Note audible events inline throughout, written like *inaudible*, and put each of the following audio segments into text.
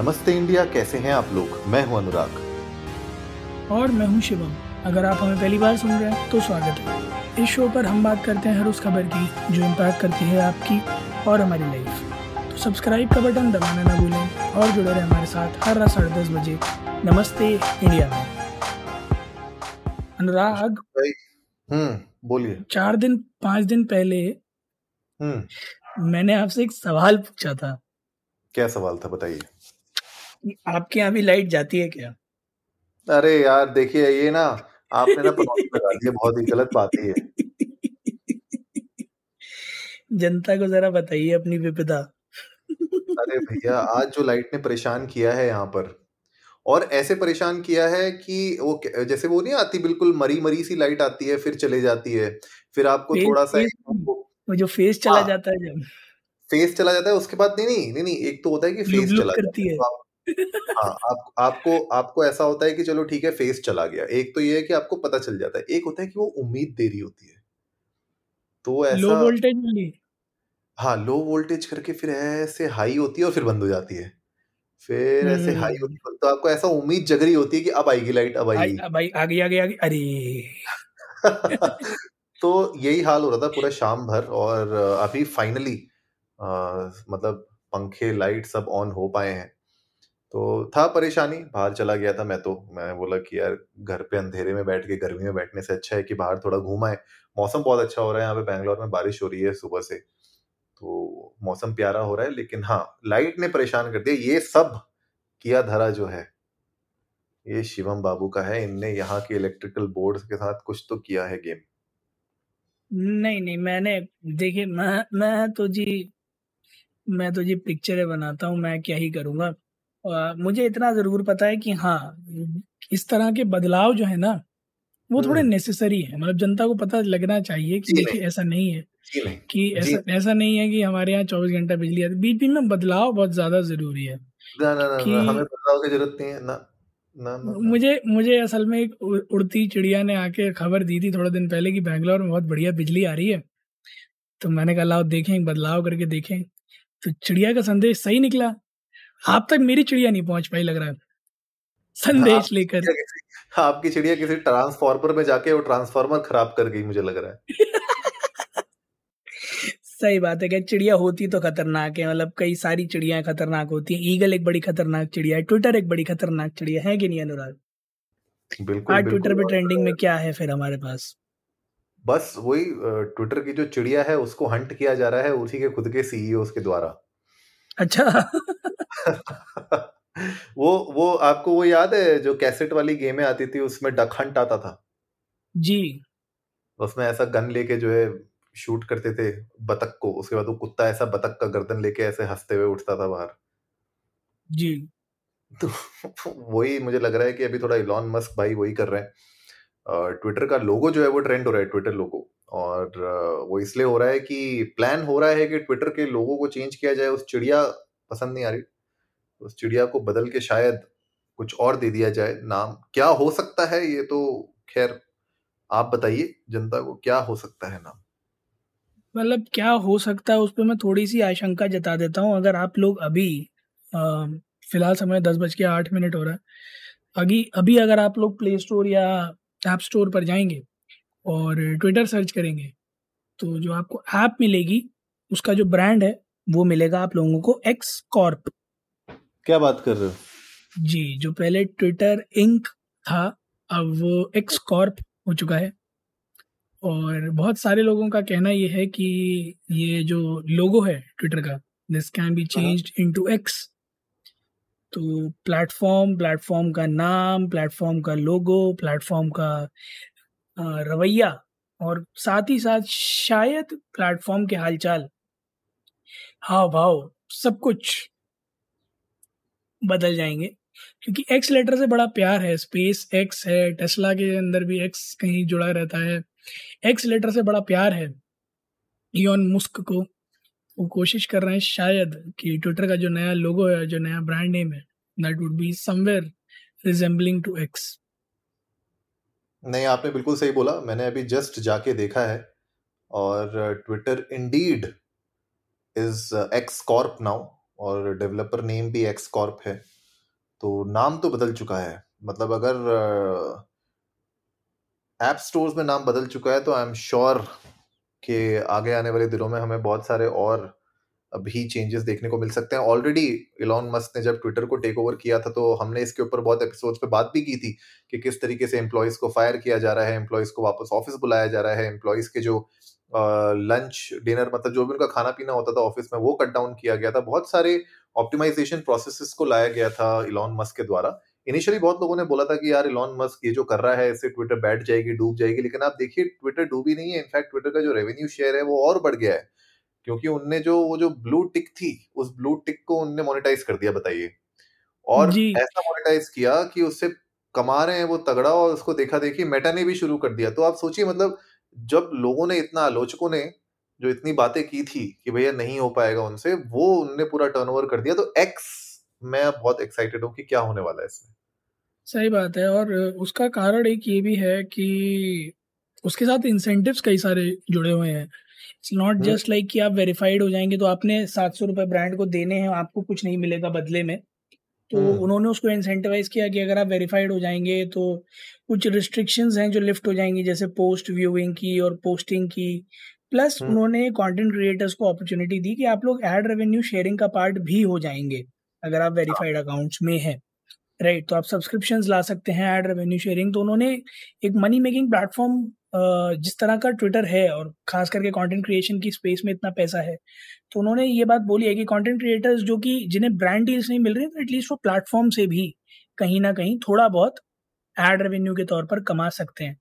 नमस्ते इंडिया कैसे हैं आप लोग? मैं हूँ अनुराग। और मैं हूँ शिवम। अगर आप हमें पहली बार सुन रहे हैं तो स्वागत है। इस शो पर हम बात करते हैं हर उस खबर की जो इम्पैक्ट करती है आपकी और हमारी लाइफ तो सब्सक्राइब का बटन दबाना ना भूलें और जुड़े रहें हमारे साथ हर रात साढ़े दस बजे। नमस्ते इंडिया में। अनुराग। हम्म बोलिए। चार दिन पाँच दिन पहले हम्म। मैंने आपसे एक सवाल पूछा था। क्या सवाल था बताइए। आपके यहाँ भी लाइट जाती है क्या? अरे यार देखिए ये ना आपने ना लगा बहुत ही गलत बात है जनता को जरा बताइए अपनी विपदा। अरे भैया आज जो लाइट ने परेशान किया है यहाँ पर और ऐसे परेशान किया है कि वो जैसे वो नहीं आती बिल्कुल मरी मरी सी लाइट आती है फिर चले जाती है फिर आपको फेस थोड़ा सा फेस वो जो फेस चला हाँ। जाता है जब। फेस चला जाता है उसके बाद नहीं नहीं नहीं नहीं एक तो होता है कि फेस चला करती जाता है तो हाँ आप आपको आपको ऐसा होता है कि चलो ठीक है फेस चला गया। एक तो ये है कि आपको पता चल जाता है। एक होता है कि वो उम्मीद दे रही होती है। तो लो ऐसा वोल्टेज वाली। हाँ लो वोल्टेज करके फिर ऐसे हाई होती है और फिर बंद हो जाती है। फिर ऐसे हाई हम्म। होती है तो आपको ऐसा उम्मीद जग रही होती है कि अब आएगी लाइट अब आई आएगी। भाई आगे आगे आगे अरे! *laughs* तो यही हाल हो रहा था पूरा शाम भर और अभी फाइनली मतलब पंखे लाइट सब ऑन हो पाए हैं। तो था परेशानी, बाहर चला गया था मैं तो। मैं बोला कि यार, घर पे अंधेरे में बैठ के, गर्मी में बैठने से अच्छा है कि बाहर थोड़ा घूमा आए। मौसम बहुत अच्छा हो रहा है यहाँ पे बैंगलोर में, बारिश हो रही है सुबह से। तो मौसम प्यारा हो रहा है, लेकिन हाँ लाइट ने परेशान कर दिया। ये सब किया धरा जो है, ये शिवम बाबू का है। इनने यहाँ के इलेक्ट्रिकल बोर्ड के साथ कुछ तो किया है गेम नहीं नहीं, मैंने, देखिए, मैं मैं तो जी, मैं तो जी पिक्चरें बनाता हूँ, मैं क्या ही करूँगा। मुझे इतना ज़रूर पता है कि हाँ इस तरह के बदलाव जो है ना वो थोड़े नेसेसरी है। मतलब जनता को पता लगना चाहिए कि देखिए ऐसा नहीं है कि ऐसा ऐसा नहीं है कि हमारे यहाँ चौबीस घंटा बिजली आती बीच बीच में बदलाव बहुत ज़्यादा ज़रूरी है ना ना ना हमें बदलाव की ज़रूरत नहीं है ना ना ना ना। मुझे मुझे असल में एक उड़ती चिड़िया ने आके खबर दी थी थोड़े दिन पहले कि बैंगलोर में बहुत बढ़िया बिजली आ रही है। तो मैंने कहा लाओ देखें बदलाव करके देखें। तो चिड़िया का संदेश सही निकला। आप तक मेरी चिड़िया नहीं पहुँच पाई लग रहा है। संदेश लेकर। आपकी चिड़िया किसी ट्रांसफार्मर में जाके वो ट्रांसफार्मर खराब कर गई मुझे लग रहा है। *laughs* सही बात है क्या चिड़िया होती तो खतरनाक है मतलब कई सारी चिड़िया खतरनाक होती हैं। ईगल एक बड़ी खतरनाक चिड़िया है ट्विटर एक बड़ी खतरनाक चिड़िया है कि नहीं अनुराग? बिल्कुल आज ट्विटर पे ट्रेंडिंग में क्या है फिर हमारे पास? बस वही ट्विटर की जो चिड़िया है उसको हंट किया जा रहा है उसी के खुद के सीईओ के द्वारा। अच्छा। वो वो आपको वो याद है जो कैसेट वाली गेमें आती थी उसमें डक हंट आता था? जी। उसमें ऐसा गन लेके जो है शूट करते थे बतख को उसके बाद वो कुत्ता ऐसा बतख का गर्दन लेके ऐसे हँसते हुए उठता था बाहर। जी। तो *laughs* वही मुझे लग रहा है कि अभी थोड़ा इलॉन मस्क भाई वही कर रहे हैं। ट्विटर का लोगो जो है वो ट्रेंड हो रहा है ट्विटर लोगो और वो इसलिए हो रहा है कि प्लान हो रहा है कि ट्विटर के लोगो को चेंज किया जाए, उस चिड़िया पसंद नहीं आ रही, उस चिड़िया को बदल के शायद कुछ और दे दिया जाए नाम। क्या हो सकता है ये तो खैर, आप बताइए जनता को, क्या हो सकता है नाम? मतलब क्या हो सकता है उस पर मैं थोड़ी सी आशंका जता देता हूँ। अगर आप लोग अभी फ़िलहाल समय दस बज के आठ मिनट हो रहा है अभी अभी अगर आप लोग प्ले स्टोर या ऐप स्टोर पर जाएँगे और ट्विटर सर्च करेंगे तो जो आपको ऐप मिलेगी उसका जो ब्रांड है वो मिलेगा आप लोगों को एक्स कॉर्प क्या बात कर रहे हो? जी जो पहले ट्विटर इंक था अब वो एक्स कॉर्प हो चुका है। और बहुत सारे लोगों का कहना ये है कि ये जो लोगो है ट्विटर का this can be changed into X तो प्लेटफॉर्म प्लेटफॉर्म का नाम, प्लेटफॉर्म का लोगो, प्लेटफॉर्म का रवैया और साथ ही साथ शायद प्लेटफॉर्म के हालचाल। हाव भाव सब कुछ बदल जाएँगे, क्योंकि एक्स लेटर से बड़ा प्यार है। स्पेस एक्स है टेस्ला के अंदर भी एक्स कहीं जुड़ा रहता है। एक्स लेटर से बड़ा प्यार है इयन मुस्क को। वो कोशिश कर रहे हैं शायद कि ट्विटर का जो नया लोगो है, जो नया ब्रांड नेम है that would be somewhere resembling to X नहीं, आपने बिल्कुल सही बोला। मैंने अभी जस्ट जाके देखा है और Twitter indeed is X corp now और डेवलपर नेम भी एक्स कॉर्प है। तो नाम तो बदल चुका है। मतलब अगर ऐप स्टोर्स में नाम बदल चुका है तो आई एम श्योर कि आगे आने वाले दिनों में हमें बहुत सारे और भी चेंजेस देखने को मिल सकते हैं। ऑलरेडी इलॉन मस्क ने जब ट्विटर को टेक ओवर किया था तो हमने इसके ऊपर बहुत एपिसोड्स पे बात भी की थी कि किस तरीके से एम्प्लॉयज़ को फायर किया जा रहा है एम्प्लॉयज़ को वापस ऑफ़िस बुलाया जा रहा है एम्प्लॉयज़ के जो लंच डिनर मतलब जो भी उनका खाना पीना होता था ऑफ़िस में, वो कट डाउन किया गया था। बहुत सारे ऑप्टिमाइजेशन प्रोसेसेस को लाया गया था इलॉन मस्क के द्वारा। इनिशियली बहुत लोगों ने बोला था कि यार इलॉन मस्क ये जो कर रहा है इससे ट्विटर बैठ जाएगी डूब जाएगी लेकिन आप देखिए ट्विटर डूबी नहीं है। इनफैक्ट ट्विटर का जो रेवेन्यू शेयर है वो और बढ़ गया है क्योंकि उनने जो वो जो ब्लू टिक थी उस ब्लू टिक को उनने मोनेटाइज कर दिया बताइए। और ऐसा मोनेटाइज किया कि उससे कमा रहे हैं वो तगड़ा और उसको देखा देखी मेटा ने भी शुरू कर दिया। तो आप सोचिए मतलब जब लोगों ने इतना आलोचकों ने जो इतनी बातें की थी कि भैया नहीं हो पाएगा उनसे वो उनने पूरा टर्नओवर कर दिया। तो एक्स मैं बहुत एक्साइटेड हूँ कि क्या होने वाला है इसमें। सही बात है और उसका कारण एक ये भी है कि उसके साथ इंसेंटिव्स कई सारे जुड़े हुए हैं। इट्स नॉट जस्ट लाइक कि आप वेरीफाइड हो जाएँगे तो आपने सात सौ रुपये ब्रांड को देने हैं आपको कुछ नहीं मिलेगा बदले में। तो हम्म। उन्होंने उसको इंसेंटिवाइज किया कि अगर आप वेरीफाइड हो जाएँगे तो कुछ रिस्ट्रिक्शंस हैं जो लिफ्ट हो जाएँगी जैसे पोस्ट व्यूइंग की और पोस्टिंग की। प्लस हम्म। उन्होंने कंटेंट क्रिएटर्स को अपॉर्चुनिटी दी कि आप लोग एड रेवेन्यू शेयरिंग का पार्ट भी हो जाएँगे। अगर आप वेरीफाइड अकाउंट्स में हैं राइट तो आप सब्सक्रिप्शन ला सकते हैं एड रेवेन्यू शेयरिंग तो उन्होंने एक मनी मेकिंग प्लेटफॉर्म जिस तरह का ट्विटर है और खास करके कंटेंट क्रिएशन की स्पेस में इतना पैसा है तो उन्होंने ये बात बोली है कि कंटेंट क्रिएटर्स जो कि जिन्हें ब्रांड डील्स नहीं मिल रही तो एटलीस्ट वो प्लेटफॉर्म से भी कहीं ना कहीं थोड़ा बहुत एड रेवेन्यू के तौर पर कमा सकते हैं।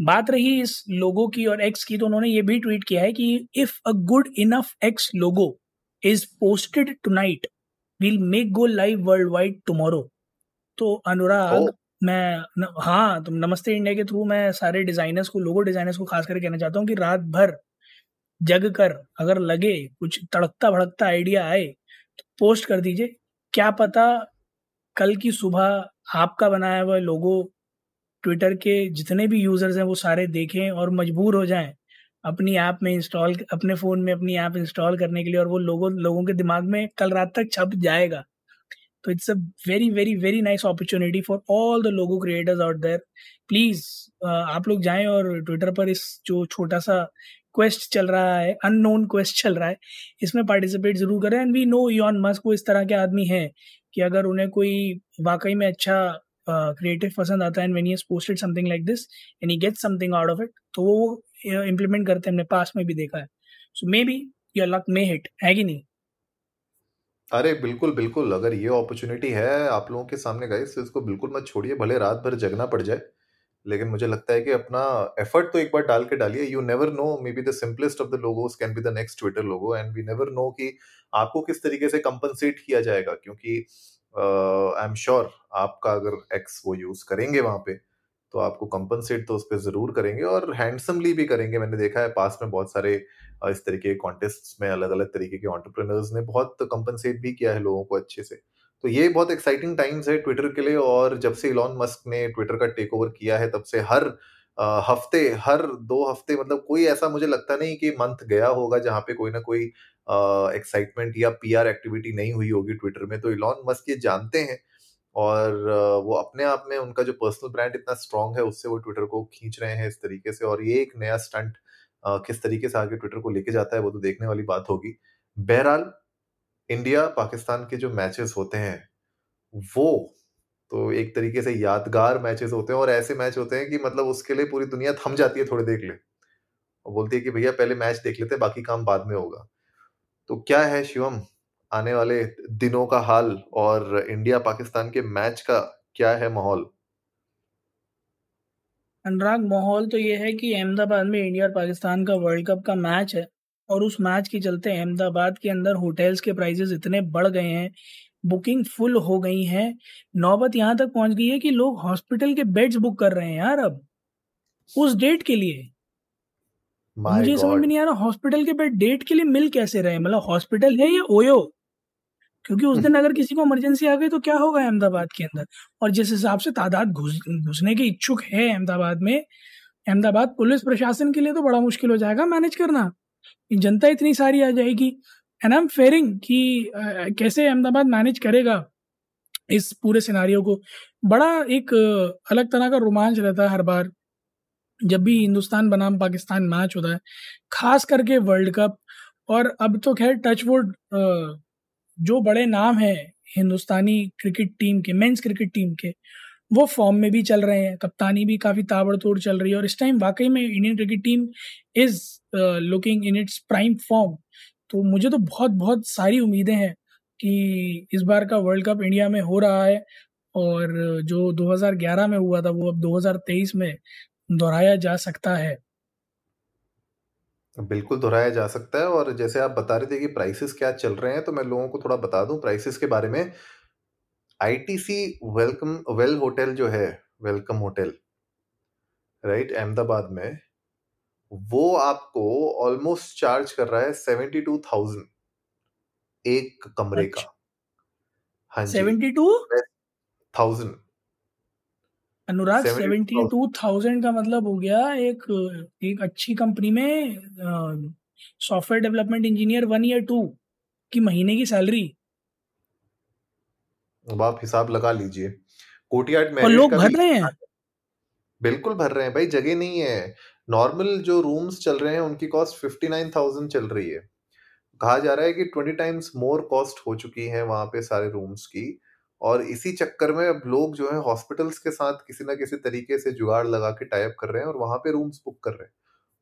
बात रही इस लोगो की और एक्स की तो उन्होंने ये भी ट्वीट किया है कि if a good enough X logo is posted tonight will make go live worldwide tomorrow तो अनुराग मैं न, हाँ तो नमस्ते इंडिया के थ्रू मैं सारे डिजाइनर्स को लोगो डिजाइनर्स को खास करके कहना चाहता हूँ कि रात भर जग कर अगर लगे कुछ तड़कता भड़कता आइडिया आए तो पोस्ट कर दीजिए। क्या पता कल की सुबह आपका बनाया हुआ लोगो ट्विटर के जितने भी यूज़र्स हैं वो सारे देखें और मजबूर हो जाएँ। अपनी ऐप में इंस्टॉल अपने फ़ोन में अपनी ऐप इंस्टॉल करने के लिए और वो लोगों लोगों के दिमाग में कल रात तक छप जाएगा। तो it's a very very very nice opportunity for all the logo creators out there please आप लोग जाएँ और ट्विटर पर इस जो छोटा सा क्वेस्ट चल रहा है अननोन क्वेस्ट चल रहा है इसमें पार्टिसिपेट ज़रूर करें। And we know Elon Musk वो इस तरह के आदमी हैं कि अगर उन्हें कोई वाकई में अच्छा क्रिएटिव uh, पसंद आता है and when he posted something like this and he gets something out of it तो वो इम्प्लीमेंट करते हैं हमने पास में भी देखा है so maybe your luck may hit है कि नहीं अरे बिल्कुल, बिल्कुल, अगर ये अपॉर्च्युनिटी है आप लोगों के सामने गाइस तो इसको बिल्कुल मत छोड़िए, भले रात भर जगना पड़ जाए। लेकिन मुझे लगता है कि अपना एफर्ट तो एक बार डाल के डालिए। You never know maybe the simplest of the logos can be the next Twitter logo and we never know कि आपको किस तरीके से कंपनसेट किया जाएगा क्योंकि आई एम श्योर आपका अगर एक्स वो यूज़ करेंगे वहाँ पे, तो आपको कंपनसेट तो उस पर ज़रूर करेंगे और हैंडसमली भी करेंगे। मैंने देखा है पास में बहुत सारे इस तरीके के कॉन्टेस्ट में अलग अलग तरीके के ऑन्टरप्रेनर्स ने बहुत कंपनसेट भी किया है लोगों को अच्छे से तो ये बहुत एक्साइटिंग टाइम्स है ट्विटर के लिए और जब से इलॉन मस्क ने ट्विटर का टेक ओवर किया है तब से हर हफ़्ते, हर दो हफ़्ते मतलब कोई ऐसा मुझे लगता नहीं कि मंथ गया होगा जहाँ पे कोई ना कोई एक्साइटमेंट या पीआर एक्टिविटी नहीं हुई होगी ट्विटर में तो इलॉन मस्क ये जानते हैं और वो अपने आप में उनका जो पर्सनल ब्रांड इतना स्ट्रांग है, उससे वो ट्विटर को खींच रहे हैं इस तरीके से और ये एक नया स्टंट किस तरीके से आगे ट्विटर को लेके जाता है वो तो देखने वाली बात होगी। बहरहाल इंडिया पाकिस्तान के जो मैचेस होते हैं, वो तो एक तरीके से यादगार मैचेस होते हैं और ऐसे मैच होते हैं कि मतलब उसके लिए पूरी दुनिया थम जाती है थोड़ी देख ले और बोलती है कि भैया पहले मैच देख लेते हैं, बाकी काम बाद में होगा। तो क्या है शिवम? आने वाले दिनों का हाल और इंडिया पाकिस्तान के मैच का क्या है माहौल? अनुराग माहौल तो ये है कि अहमदाबाद में इंडिया और पाकिस्तान का वर्ल्ड कप का मैच है और उस मैच के चलते अहमदाबाद के अंदर होटल्स के प्राइजेस इतने बढ़ गए हैं बुकिंग फुल हो गई है। नौबत यहाँ तक पहुँच गई है कि लोग हॉस्पिटल के बेड्स बुक कर रहे हैं यार अब। उस डेट के लिए। मुझे समझ में नहीं आ रहा हॉस्पिटल के बेड डेट के लिए मिल कैसे रहे मतलब हॉस्पिटल है या ओयो? क्योंकि उस दिन अगर किसी को इमरजेंसी आ गई तो क्या होगा अहमदाबाद के अंदर? और जिस हिसाब से तादाद घुस घुसने के इच्छुक है अहमदाबाद में अहमदाबाद पुलिस प्रशासन के लिए तो बड़ा मुश्किल हो जाएगा मैनेज करना। जनता इतनी सारी आ जाएगी। एंड आई एम फेयरिंग कि कैसे अहमदाबाद मैनेज करेगा इस पूरे सिनारियों को? बड़ा एक अलग तरह का रोमांच रहता है हर बार। जब भी हिंदुस्तान बनाम पाकिस्तान मैच होता है खास करके वर्ल्ड कप और अब तो खैर टच टचवुड जो बड़े नाम हैं हिंदुस्तानी क्रिकेट टीम के, मेंस क्रिकेट टीम के, वो फॉर्म में भी चल रहे हैं। कप्तानी भी काफ़ी ताबड़तोड़ चल रही है और इस टाइम वाकई में Indian cricket team is looking in its prime form तो मुझे तो बहुत बहुत सारी उम्मीदें हैं कि इस बार का वर्ल्ड कप इंडिया में हो रहा है और जो 2011 में हुआ था, वो अब 2023 में दोहराया जा सकता है। बिल्कुल दोहराया जा सकता है और जैसे आप बता रहे थे कि प्राइसेस क्या चल रहे हैं तो मैं लोगों को थोड़ा बता दूँ प्राइसेस के बारे में आईटीसी वेलकम वेल होटल जो है वेलकम होटल राइट अहमदाबाद में वो आपको ऑलमोस्ट चार्ज कर रहा है सेवेंटी टू थाउज़ेंड एक कमरे अच्छा। का। हाँ जी seventy two thousand Anurag seventy two thousand का मतलब हो गया एक एक अच्छी कंपनी में software development engineer one year two की महीने की सैलरी अब आप हिसाब लगा लीजिए। कोटियार्ड में लोग भर रहे हैं। बिल्कुल भर रहे हैं भाई जगह नहीं है। नॉर्मल जो रूम्स चल रहे हैं उनकी कॉस्ट फिफ्टी नाइन थाउज़ेंड चल रही है। कहा जा रहा है कि ट्वेंटी टाइम्स मोर कॉस्ट हो चुकी है वहाँ पे सारे रूम्स की। और इसी चक्कर में अब लोग जो है हॉस्पिटल्स के साथ किसी ना किसी तरीके से जुगाड़ लगा के टाइप कर रहे हैं और वहाँ पे रूम्स बुक कर रहे हैं।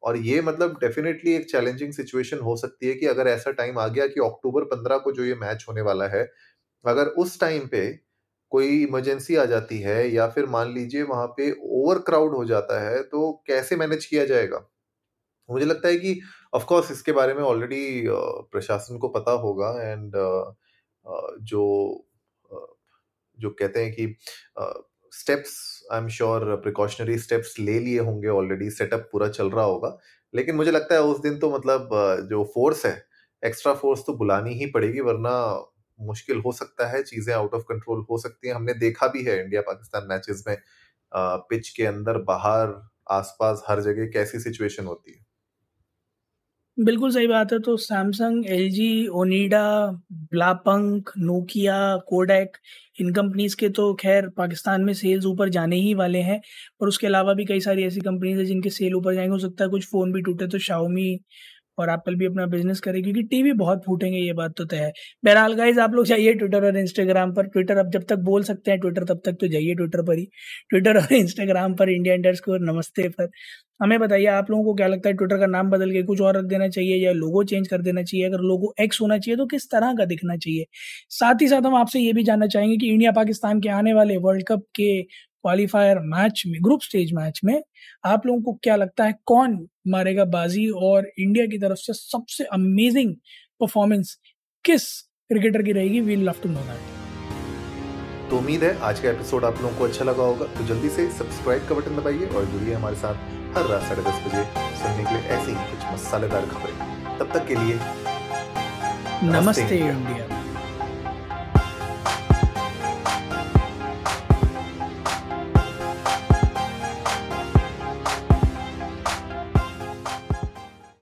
और ये मतलब डेफिनेटली एक चैलेंजिंग सिचुएशन हो सकती है कि अगर ऐसा टाइम आ गया कि अक्टूबर पंद्रह को जो ये मैच होने वाला है, अगर उस टाइम पे कोई इमरजेंसी आ जाती है या फिर मान लीजिए वहाँ पे ओवर क्राउड हो जाता है तो कैसे मैनेज किया जाएगा? मुझे लगता है कि ऑफ़ कोर्स इसके बारे में ऑलरेडी प्रशासन को पता होगा एंड जो जो कहते हैं कि steps I am sure precautionary steps ले लिए होंगे ऑलरेडी सेटअप पूरा चल रहा होगा। लेकिन मुझे लगता है उस दिन तो मतलब जो फोर्स है एक्स्ट्रा फोर्स तो बुलानी ही पड़ेगी, वरना मुश्किल हो सकता है, चीज़ें आउट ऑफ़ कंट्रोल हो सकती हैं। हमने देखा भी है इंडिया पाकिस्तान मैचेस में पिच के अंदर बाहर, आसपास, हर जगह कैसी सिचुएशन होती है। बिल्कुल सही बात है। तो Samsung L G Onida, Blaupunkt, Nokia, Kodak, इन कंपनीज़ के तो खैर पाकिस्तान में सेल्स ऊपर जाने ही वाले हैं। पर उसके अलावा भी कई सारी ऐसी कंपनीज़ है जिनके सेल ऊपर जाएँगे। हो सकता है कुछ फ़ोन भी टूटे तो शाओमी और एप्पल भी अपना बिज़नेस करे क्योंकि टीवी बहुत फूटेंगे, ये बात तो तय है। बहरहाल गाइज़ आप लोग जाइए ट्विटर और इंस्टाग्राम पर। ट्विटर अब जब तक बोल सकते हैं ट्विटर तब तक तो जाइए ट्विटर पर ही। ट्विटर और इंस्टाग्राम पर इंडिया इंडर्स को नमस्ते पर। हमें बताइए, आप लोगों को क्या लगता है ट्विटर का नाम बदल के कुछ और रख देना चाहिए या लोगो चेंज कर देना चाहिए? अगर लोगो एक्स होना चाहिए तो किस तरह का दिखना चाहिए? साथ ही साथ हम आपसे ये भी जानना चाहेंगे कि इंडिया पाकिस्तान के आने वाले वर्ल्ड कप के क्वालिफायर मैच में ग्रुप स्टेज मैच में आप लोगों को क्या लगता है कौन मारेगा बाजी और इंडिया की तरफ़ से सबसे अमेजिंग परफॉर्मेंस किस क्रिकेटर की रहेगी we love to know that तो उम्मीद है आज का एपिसोड आप लोगों को अच्छा लगा होगा तो जल्दी से सब्सक्राइब का बटन दबाइए और जुड़िए हमारे साथ हर रात साढ़े दस बजे सुनने के लिए ऐसी ही कुछ मसालेदार खबरें। तब तक के लिए नमस्ते, नमस्ते। इंडिया